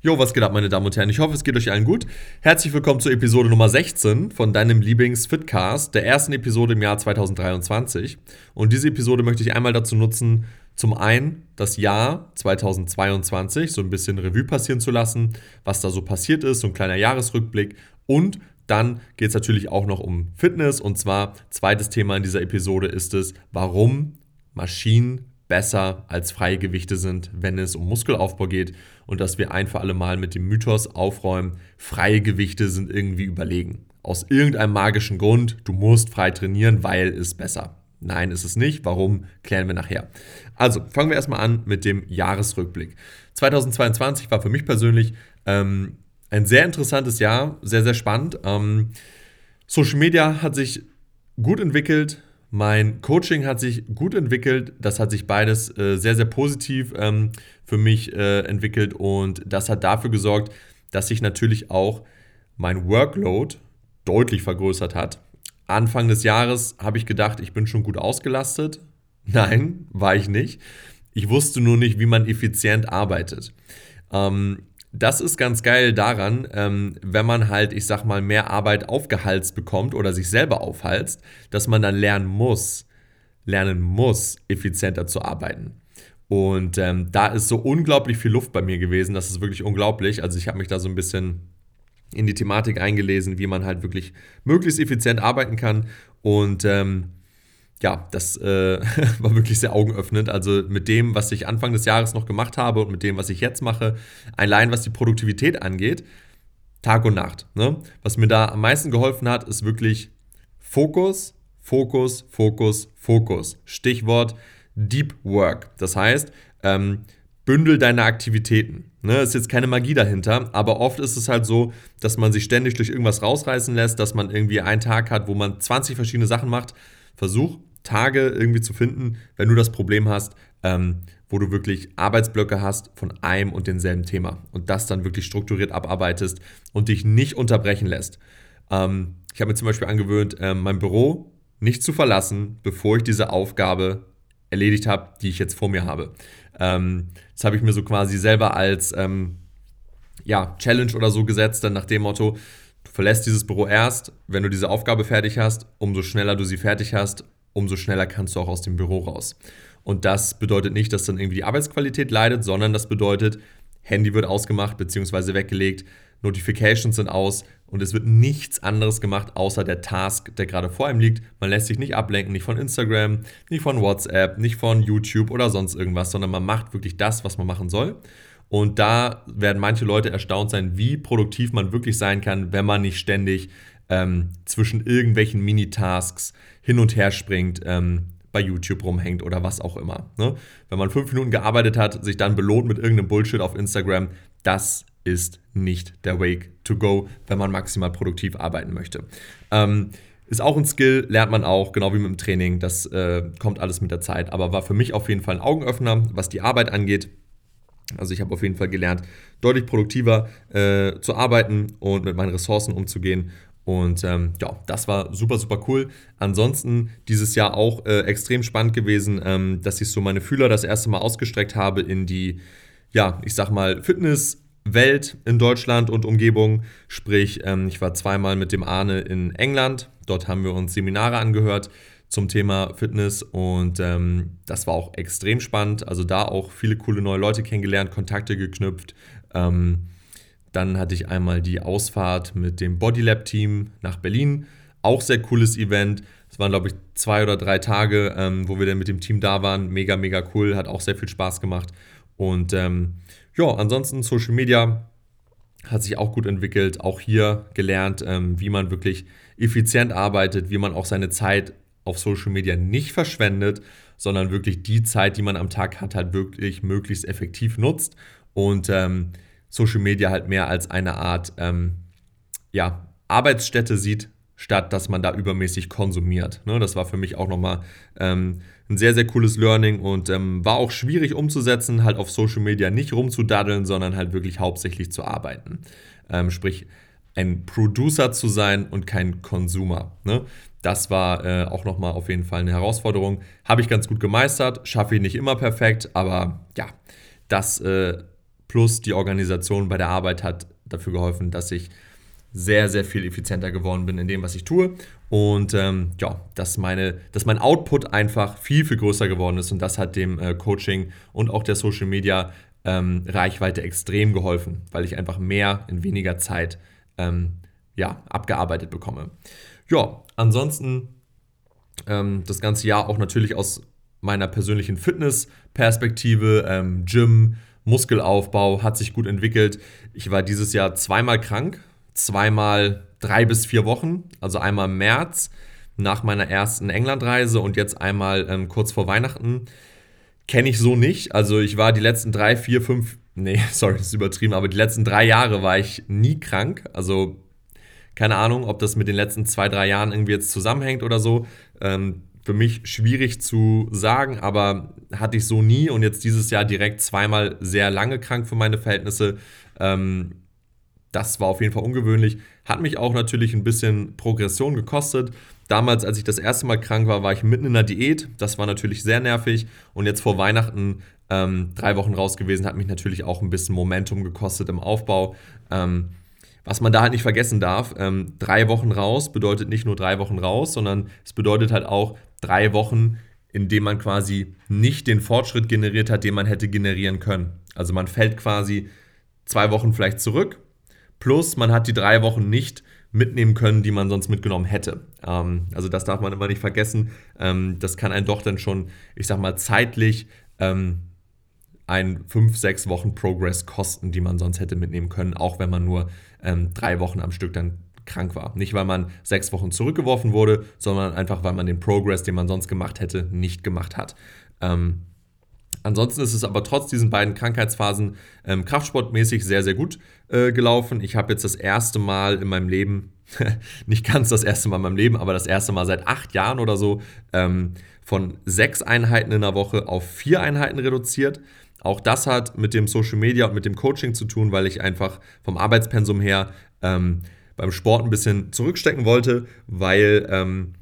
Jo, was geht ab, meine Damen und Herren? Ich hoffe, es geht euch allen gut. Herzlich willkommen zur Episode Nummer 16 von deinem Lieblings-Fitcast, der ersten Episode im Jahr 2023. Und diese Episode möchte ich einmal dazu nutzen, zum einen das Jahr 2022 so ein bisschen Revue passieren zu lassen, was da so passiert ist, so ein kleiner Jahresrückblick. Und dann geht es natürlich auch noch um Fitness. Und zwar, zweites Thema in dieser Episode ist es, warum Maschinen besser als freie Gewichte sind, wenn es um Muskelaufbau geht und dass wir ein für alle Mal mit dem Mythos aufräumen, freie Gewichte sind irgendwie überlegen. Aus irgendeinem magischen Grund, du musst frei trainieren, weil es besser. Nein, ist es nicht. Warum, klären wir nachher. Also, fangen wir erstmal an mit dem Jahresrückblick. 2022 war für mich persönlich ähm, ein sehr interessantes Jahr, sehr, sehr spannend. Ähm, Social Media hat sich gut entwickelt, mein Coaching hat sich gut entwickelt. Das hat sich beides äh, sehr, sehr positiv ähm, für mich äh, entwickelt und das hat dafür gesorgt, dass sich natürlich auch mein Workload deutlich vergrößert hat. Anfang des Jahres habe ich gedacht, ich bin schon gut ausgelastet. Nein, war ich nicht. Ich wusste nur nicht, wie man effizient arbeitet. Ähm, das ist ganz geil daran, ähm, wenn man halt, ich sag mal, mehr Arbeit aufgehalst bekommt oder sich selber aufhalst, dass man dann lernen muss, lernen muss, effizienter zu arbeiten. Und ähm, da ist so unglaublich viel Luft bei mir gewesen, das ist wirklich unglaublich. Also ich habe mich da so ein bisschen in die Thematik eingelesen, wie man halt wirklich möglichst effizient arbeiten kann. Und ähm, ja, das äh, war wirklich sehr augenöffnend. Also mit dem, was ich Anfang des Jahres noch gemacht habe und mit dem, was ich jetzt mache, allein was die Produktivität angeht, Tag und Nacht. Ne? Was mir da am meisten geholfen hat, ist wirklich Fokus, Fokus, Fokus, Fokus. Stichwort Deep Work. Das heißt, ähm, bündel deine Aktivitäten. Ne, ist jetzt keine Magie dahinter, aber oft ist es halt so, dass man sich ständig durch irgendwas rausreißen lässt, dass man irgendwie einen Tag hat, wo man 20 verschiedene Sachen macht. Versuch Tage irgendwie zu finden, wenn du das Problem hast, ähm, wo du wirklich Arbeitsblöcke hast von einem und demselben Thema und das dann wirklich strukturiert abarbeitest und dich nicht unterbrechen lässt. Ähm, ich habe mir zum Beispiel angewöhnt, äh, mein Büro nicht zu verlassen, bevor ich diese Aufgabe erledigt habe, die ich jetzt vor mir habe. Ähm, das habe ich mir so quasi selber als ähm, ja, Challenge oder so gesetzt, dann nach dem Motto, du verlässt dieses Büro erst, wenn du diese Aufgabe fertig hast, umso schneller du sie fertig hast, umso schneller kannst du auch aus dem Büro raus. Und das bedeutet nicht, dass dann irgendwie die Arbeitsqualität leidet, sondern das bedeutet, Handy wird ausgemacht bzw. weggelegt, Notifications sind aus und es wird nichts anderes gemacht, außer der Task, der gerade vor einem liegt. Man lässt sich nicht ablenken, nicht von Instagram, nicht von WhatsApp, nicht von YouTube oder sonst irgendwas, sondern man macht wirklich das, was man machen soll. Und da werden manche Leute erstaunt sein, wie produktiv man wirklich sein kann, wenn man nicht ständig ähm, zwischen irgendwelchen Mini-Tasks hin und her springt, ähm, bei YouTube rumhängt oder was auch immer. Ne? Wenn man fünf Minuten gearbeitet hat, sich dann belohnt mit irgendeinem Bullshit auf Instagram, das ist nicht der Way to go, wenn man maximal produktiv arbeiten möchte. Ähm, ist auch ein Skill, lernt man auch, genau wie mit dem Training. Das äh, kommt alles mit der Zeit. Aber war für mich auf jeden Fall ein Augenöffner, was die Arbeit angeht. Also ich habe auf jeden Fall gelernt, deutlich produktiver äh, zu arbeiten und mit meinen Ressourcen umzugehen. Und ähm, ja, das war super, super cool. Ansonsten dieses Jahr auch äh, extrem spannend gewesen, ähm, dass ich so meine Fühler das erste Mal ausgestreckt habe in die, ja, ich sag mal, Fitnesswelt in Deutschland und Umgebung. Sprich, ähm, ich war zweimal mit dem Arne in England. Dort haben wir uns Seminare angehört zum Thema Fitness und ähm, das war auch extrem spannend. Also da auch viele coole neue Leute kennengelernt, Kontakte geknüpft. Ähm, dann hatte ich einmal die Ausfahrt mit dem Bodylab-Team nach Berlin. Auch sehr cooles Event. Es waren, glaube ich, zwei oder drei Tage, ähm, wo wir dann mit dem Team da waren. Mega, mega cool. Hat auch sehr viel Spaß gemacht. Und ähm, ja, ansonsten Social Media hat sich auch gut entwickelt. Auch hier gelernt, ähm, wie man wirklich effizient arbeitet, wie man auch seine Zeit auf Social Media nicht verschwendet, sondern wirklich die Zeit, die man am Tag hat, halt wirklich möglichst effektiv nutzt. Und ähm, Social Media halt mehr als eine Art ähm, ja, Arbeitsstätte sieht, statt dass man da übermäßig konsumiert. Ne, das war für mich auch nochmal ähm, ein sehr, sehr cooles Learning und ähm, war auch schwierig umzusetzen, halt auf Social Media nicht rumzudaddeln, sondern halt wirklich hauptsächlich zu arbeiten. Ähm, sprich, ein Producer zu sein und kein Consumer. Ne? Das war äh, auch nochmal auf jeden Fall eine Herausforderung. Habe ich ganz gut gemeistert, schaffe ich nicht immer perfekt, aber ja, das äh, plus die Organisation bei der Arbeit hat dafür geholfen, dass ich sehr, sehr viel effizienter geworden bin in dem, was ich tue. Und ähm, ja, dass, meine, dass mein Output einfach viel, viel größer geworden ist. Und das hat dem äh, Coaching und auch der Social Media ähm, Reichweite extrem geholfen, weil ich einfach mehr in weniger Zeit ähm, ja, abgearbeitet bekomme. Ja, ansonsten ähm, das ganze Jahr auch natürlich aus meiner persönlichen Fitness-Perspektive, ähm, Gym, Muskelaufbau hat sich gut entwickelt. Ich war dieses Jahr zweimal krank, zweimal drei bis vier Wochen, also einmal im März nach meiner ersten Englandreise und jetzt einmal ähm, kurz vor Weihnachten. Kenne ich so nicht. Also ich war die letzten drei, vier, fünf, nee, sorry, das ist übertrieben, aber die letzten drei Jahre war ich nie krank. Also keine Ahnung, ob das mit den letzten zwei, drei Jahren irgendwie jetzt zusammenhängt oder so. Ähm, für mich schwierig zu sagen, aber hatte ich so nie und jetzt dieses Jahr direkt zweimal sehr lange krank für meine Verhältnisse. Ähm, das war auf jeden Fall ungewöhnlich. Hat mich auch natürlich ein bisschen Progression gekostet. Damals, als ich das erste Mal krank war, war ich mitten in der Diät. Das war natürlich sehr nervig. Und jetzt vor Weihnachten ähm, drei Wochen raus gewesen, hat mich natürlich auch ein bisschen Momentum gekostet im Aufbau. Ähm, was man da halt nicht vergessen darf, ähm, drei Wochen raus bedeutet nicht nur drei Wochen raus, sondern es bedeutet halt auch drei Wochen, in denen man quasi nicht den Fortschritt generiert hat, den man hätte generieren können. Also man fällt quasi zwei Wochen vielleicht zurück, plus man hat die drei Wochen nicht mitnehmen können, die man sonst mitgenommen hätte. Ähm, also das darf man immer nicht vergessen. Ähm, das kann einen doch dann schon, ich sag mal, zeitlich ähm, ein fünf, sechs Wochen Progress kosten, die man sonst hätte mitnehmen können, auch wenn man nur drei Wochen am Stück dann krank war. Nicht, weil man sechs Wochen zurückgeworfen wurde, sondern einfach, weil man den Progress, den man sonst gemacht hätte, nicht gemacht hat. Ähm, Ansonsten ist es aber trotz diesen beiden Krankheitsphasen ähm, kraftsportmäßig sehr, sehr gut äh, gelaufen. Ich habe jetzt das erste Mal in meinem Leben, nicht ganz das erste Mal in meinem Leben, aber das erste Mal seit acht Jahren oder so, ähm, von sechs Einheiten in der Woche auf vier Einheiten reduziert. Auch das hat mit dem Social Media und mit dem Coaching zu tun, weil ich einfach vom Arbeitspensum her ähm, beim Sport ein bisschen zurückstecken wollte, weil ähm,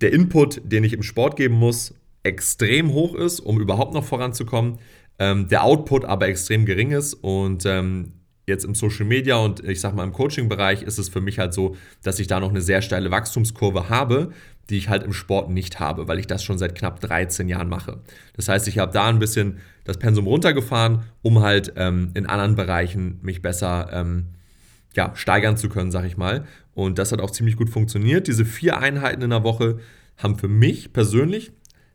der Input, den ich im Sport geben muss, extrem hoch ist, um überhaupt noch voranzukommen, ähm, der Output aber extrem gering ist und ähm, jetzt im Social Media und ich sag mal im Coaching-Bereich ist es für mich halt so, dass ich da noch eine sehr steile Wachstumskurve habe, die ich halt im Sport nicht habe, weil ich das schon seit knapp 13 Jahren mache. Das heißt, ich habe da ein bisschen das Pensum runtergefahren, um halt ähm, in anderen Bereichen mich besser ähm, ja, steigern zu können, sag ich mal. Und das hat auch ziemlich gut funktioniert. Diese vier Einheiten in der Woche haben für mich persönlich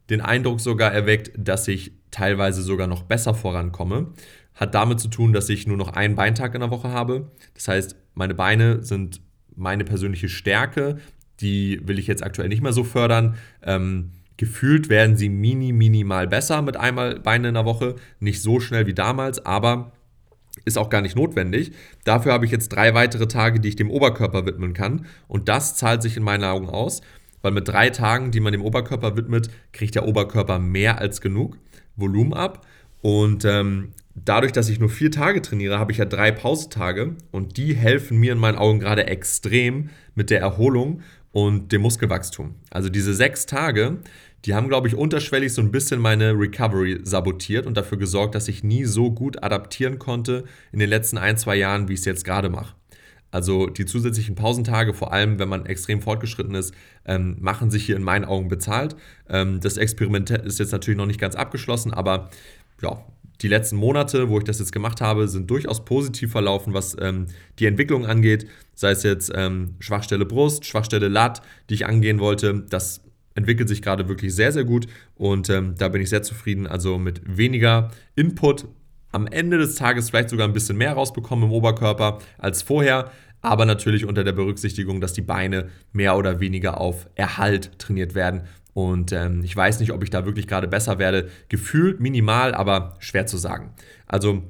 den Eindruck sogar erweckt, dass ich teilweise sogar noch besser vorankomme. Hat damit zu tun, dass ich nur noch einen Beintag in der Woche habe. Das heißt, meine Beine sind meine persönliche Stärke. Die will ich jetzt aktuell nicht mehr so fördern. Ähm, gefühlt werden sie mini, minimal besser mit einmal Beine in der Woche. Nicht so schnell wie damals, aber ist auch gar nicht notwendig. Dafür habe ich jetzt drei weitere Tage, die ich dem Oberkörper widmen kann. Und das zahlt sich in meinen Augen aus, weil mit drei Tagen, die man dem Oberkörper widmet, kriegt der Oberkörper mehr als genug Volumen ab. Und ähm, dadurch, dass ich nur vier Tage trainiere, habe ich ja drei Pausetage und die helfen mir in meinen Augen gerade extrem mit der Erholung und dem Muskelwachstum. Also diese sechs Tage, die haben, glaube ich, unterschwellig so ein bisschen meine Recovery sabotiert und dafür gesorgt, dass ich nie so gut adaptieren konnte in den letzten ein, zwei Jahren, wie ich es jetzt gerade mache. Also die zusätzlichen Pausentage, vor allem wenn man extrem fortgeschritten ist, ähm, machen sich hier in meinen Augen bezahlt. Ähm, das Experiment ist jetzt natürlich noch nicht ganz abgeschlossen, aber ja, die letzten Monate, wo ich das jetzt gemacht habe, sind durchaus positiv verlaufen, was ähm, die Entwicklung angeht. Sei es jetzt ähm, Schwachstelle Brust, Schwachstelle Lat, die ich angehen wollte. Das entwickelt sich gerade wirklich sehr, sehr gut und ähm, da bin ich sehr zufrieden. Also mit weniger Input am Ende des Tages vielleicht sogar ein bisschen mehr rausbekommen im Oberkörper als vorher, aber natürlich unter der Berücksichtigung, dass die Beine mehr oder weniger auf Erhalt trainiert werden. Und ähm, ich weiß nicht, ob ich da wirklich gerade besser werde. Gefühlt minimal, aber schwer zu sagen. Also,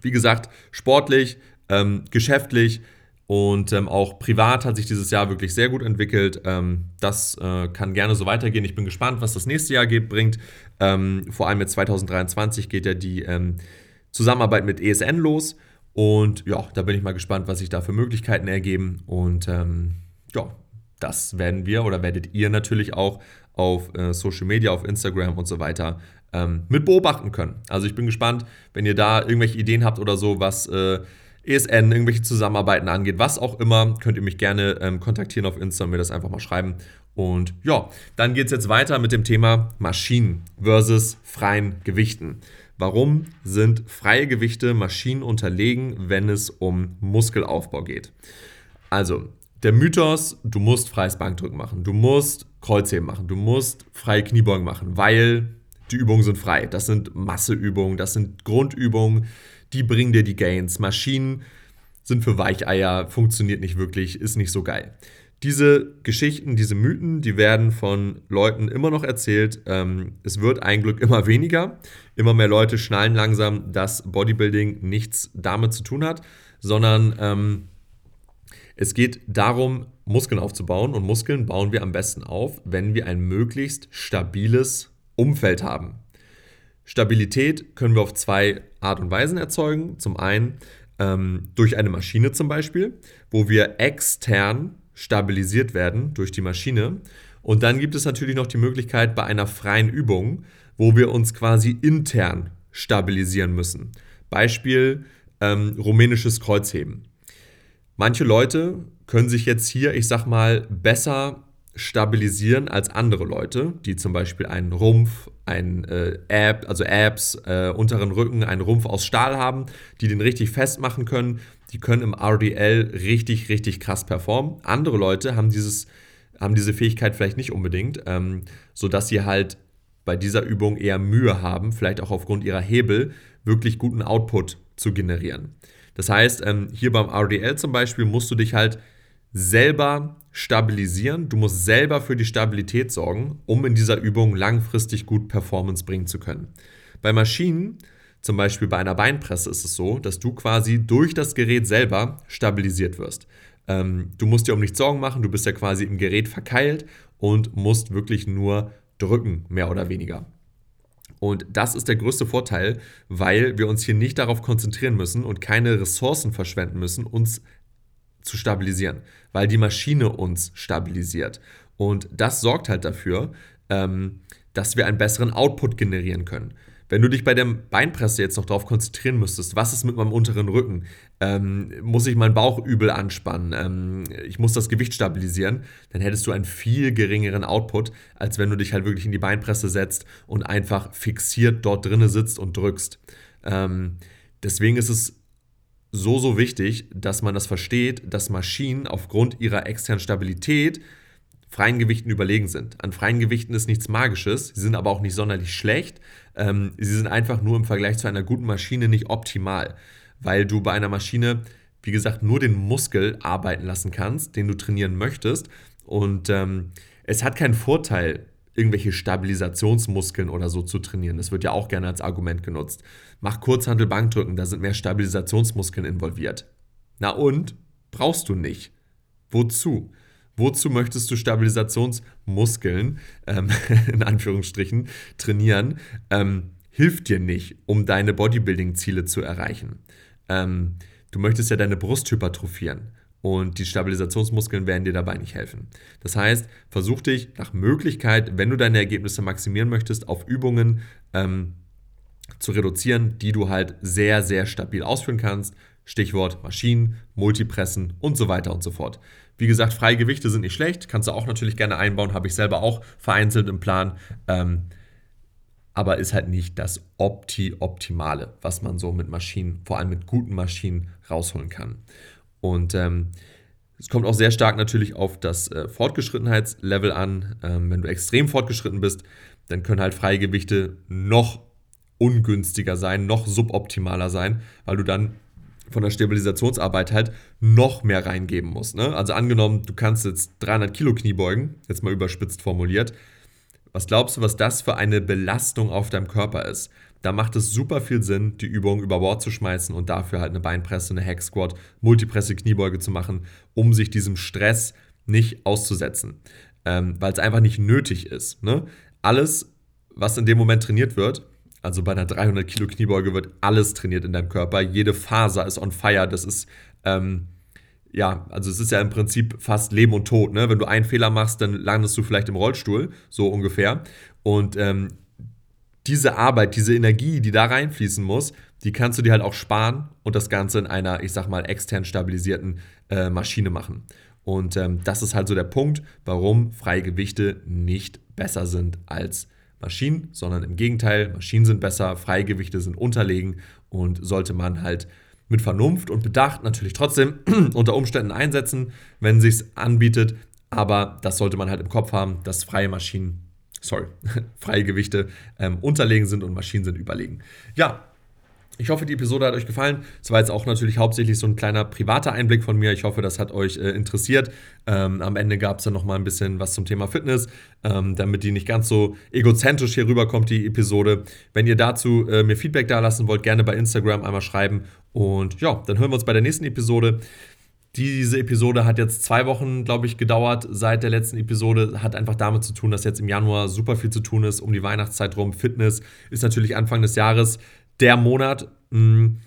wie gesagt, sportlich, ähm, geschäftlich, und ähm, auch privat hat sich dieses Jahr wirklich sehr gut entwickelt. Ähm, das äh, kann gerne so weitergehen. Ich bin gespannt, was das nächste Jahr geht, bringt. Ähm, vor allem mit 2023 geht ja die ähm, Zusammenarbeit mit ESN los. Und ja, da bin ich mal gespannt, was sich da für Möglichkeiten ergeben. Und ähm, ja, das werden wir oder werdet ihr natürlich auch auf äh, Social Media, auf Instagram und so weiter ähm, mit beobachten können. Also ich bin gespannt, wenn ihr da irgendwelche Ideen habt oder so, was äh, ESN, irgendwelche Zusammenarbeiten angeht, was auch immer, könnt ihr mich gerne ähm, kontaktieren auf Insta und mir das einfach mal schreiben. Und ja, dann geht es jetzt weiter mit dem Thema Maschinen versus freien Gewichten. Warum sind freie Gewichte Maschinen unterlegen, wenn es um Muskelaufbau geht? Also, der Mythos, du musst freies Bankdrücken machen, du musst Kreuzheben machen, du musst freie Kniebeugen machen, weil die Übungen sind frei. Das sind Masseübungen, das sind Grundübungen, die bringen dir die Gains. Maschinen sind für Weicheier, funktioniert nicht wirklich, ist nicht so geil. Diese Geschichten, diese Mythen, die werden von Leuten immer noch erzählt. Ähm, es wird ein Glück immer weniger. Immer mehr Leute schnallen langsam, dass Bodybuilding nichts damit zu tun hat, sondern ähm, es geht darum, Muskeln aufzubauen. Und Muskeln bauen wir am besten auf, wenn wir ein möglichst stabiles Umfeld haben. Stabilität können wir auf zwei Art und Weisen erzeugen. Zum einen ähm, durch eine Maschine zum Beispiel, wo wir extern stabilisiert werden durch die Maschine. Und dann gibt es natürlich noch die Möglichkeit bei einer freien Übung, wo wir uns quasi intern stabilisieren müssen. Beispiel ähm, rumänisches Kreuzheben. Manche Leute können sich jetzt hier, ich sag mal, besser stabilisieren als andere Leute, die zum Beispiel einen Rumpf, ein äh, Ab, also Abs, äh, unteren Rücken, einen Rumpf aus Stahl haben, die den richtig festmachen können. Die können im RDL richtig, richtig krass performen. Andere Leute haben, dieses, haben diese Fähigkeit vielleicht nicht unbedingt, ähm, sodass sie halt bei dieser Übung eher Mühe haben, vielleicht auch aufgrund ihrer Hebel, wirklich guten Output zu generieren. Das heißt, ähm, hier beim RDL zum Beispiel musst du dich halt selber stabilisieren. Du musst selber für die Stabilität sorgen, um in dieser Übung langfristig gut Performance bringen zu können. Bei Maschinen, zum Beispiel bei einer Beinpresse, ist es so, dass du quasi durch das Gerät selber stabilisiert wirst. Ähm, du musst dir um nichts Sorgen machen, du bist ja quasi im Gerät verkeilt und musst wirklich nur drücken, mehr oder weniger. Und das ist der größte Vorteil, weil wir uns hier nicht darauf konzentrieren müssen und keine Ressourcen verschwenden müssen, uns zu stabilisieren, weil die Maschine uns stabilisiert. Und das sorgt halt dafür, ähm, dass wir einen besseren Output generieren können. Wenn du dich bei der Beinpresse jetzt noch darauf konzentrieren müsstest, was ist mit meinem unteren Rücken? Ähm, muss ich meinen Bauch übel anspannen? Ähm, ich muss das Gewicht stabilisieren, dann hättest du einen viel geringeren Output, als wenn du dich halt wirklich in die Beinpresse setzt und einfach fixiert dort drinnen sitzt und drückst. Ähm, deswegen ist es so, so wichtig, dass man das versteht, dass Maschinen aufgrund ihrer externen Stabilität freien Gewichten überlegen sind. An freien Gewichten ist nichts Magisches, sie sind aber auch nicht sonderlich schlecht. Ähm, sie sind einfach nur im Vergleich zu einer guten Maschine nicht optimal, weil du bei einer Maschine, wie gesagt, nur den Muskel arbeiten lassen kannst, den du trainieren möchtest. Und ähm, es hat keinen Vorteil, irgendwelche Stabilisationsmuskeln oder so zu trainieren. Das wird ja auch gerne als Argument genutzt. Mach Kurzhandel Bankdrücken, da sind mehr Stabilisationsmuskeln involviert. Na und? Brauchst du nicht. Wozu? Wozu möchtest du Stabilisationsmuskeln, ähm, in Anführungsstrichen, trainieren? Ähm, hilft dir nicht, um deine Bodybuilding-Ziele zu erreichen. Ähm, du möchtest ja deine Brust hypertrophieren. Und die Stabilisationsmuskeln werden dir dabei nicht helfen. Das heißt, versuch dich nach Möglichkeit, wenn du deine Ergebnisse maximieren möchtest, auf Übungen ähm, zu reduzieren, die du halt sehr, sehr stabil ausführen kannst. Stichwort Maschinen, Multipressen und so weiter und so fort. Wie gesagt, freie Gewichte sind nicht schlecht, kannst du auch natürlich gerne einbauen, habe ich selber auch vereinzelt im Plan. Ähm, aber ist halt nicht das Opti-Optimale, was man so mit Maschinen, vor allem mit guten Maschinen, rausholen kann. Und ähm, es kommt auch sehr stark natürlich auf das äh, Fortgeschrittenheitslevel an. Ähm, wenn du extrem fortgeschritten bist, dann können halt freie Gewichte noch ungünstiger sein, noch suboptimaler sein, weil du dann von der Stabilisationsarbeit halt noch mehr reingeben musst. Ne? Also angenommen, du kannst jetzt 300 Kilo Knie beugen, jetzt mal überspitzt formuliert. Was glaubst du, was das für eine Belastung auf deinem Körper ist? Da macht es super viel Sinn, die Übung über Bord zu schmeißen und dafür halt eine Beinpresse, eine Hack Squat, Multipresse, Kniebeuge zu machen, um sich diesem Stress nicht auszusetzen, ähm, weil es einfach nicht nötig ist. Ne? Alles, was in dem Moment trainiert wird, also bei einer 300 Kilo Kniebeuge wird alles trainiert in deinem Körper, jede Faser ist on fire, das ist ähm, ja, also es ist ja im Prinzip fast Leben und Tod. Ne? Wenn du einen Fehler machst, dann landest du vielleicht im Rollstuhl, so ungefähr. Und ähm, diese Arbeit, diese Energie, die da reinfließen muss, die kannst du dir halt auch sparen und das Ganze in einer, ich sag mal, extern stabilisierten äh, Maschine machen. Und ähm, das ist halt so der Punkt, warum freie Gewichte nicht besser sind als Maschinen, sondern im Gegenteil, Maschinen sind besser, freie Gewichte sind unterlegen und sollte man halt mit Vernunft und Bedacht natürlich trotzdem unter Umständen einsetzen, wenn sich anbietet. Aber das sollte man halt im Kopf haben, dass freie Maschinen, sorry, freie Gewichte ähm, unterlegen sind und Maschinen sind überlegen. Ja, ich hoffe, die Episode hat euch gefallen. Es war jetzt auch natürlich hauptsächlich so ein kleiner privater Einblick von mir. Ich hoffe, das hat euch äh, interessiert. Ähm, am Ende gab es dann nochmal ein bisschen was zum Thema Fitness, ähm, damit die nicht ganz so egozentrisch hier rüberkommt, die Episode. Wenn ihr dazu äh, mir Feedback da lassen wollt, gerne bei Instagram einmal schreiben. Und ja, dann hören wir uns bei der nächsten Episode. Diese Episode hat jetzt zwei Wochen, glaube ich, gedauert seit der letzten Episode. Hat einfach damit zu tun, dass jetzt im Januar super viel zu tun ist, um die Weihnachtszeit rum. Fitness ist natürlich Anfang des Jahres der Monat. Mm,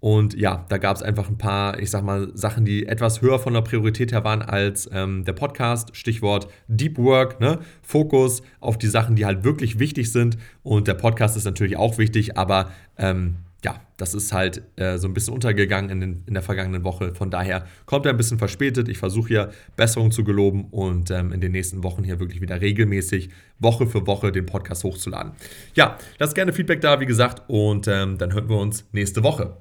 und ja, da gab es einfach ein paar, ich sag mal, Sachen, die etwas höher von der Priorität her waren als ähm, der Podcast. Stichwort Deep Work, ne? Fokus auf die Sachen, die halt wirklich wichtig sind. Und der Podcast ist natürlich auch wichtig, aber ähm, ja, das ist halt äh, so ein bisschen untergegangen in, den, in, der vergangenen Woche. Von daher kommt er ein bisschen verspätet. Ich versuche hier Besserung zu geloben und ähm, in den nächsten Wochen hier wirklich wieder regelmäßig Woche für Woche den Podcast hochzuladen. Ja, lasst gerne Feedback da, wie gesagt, und ähm, dann hören wir uns nächste Woche.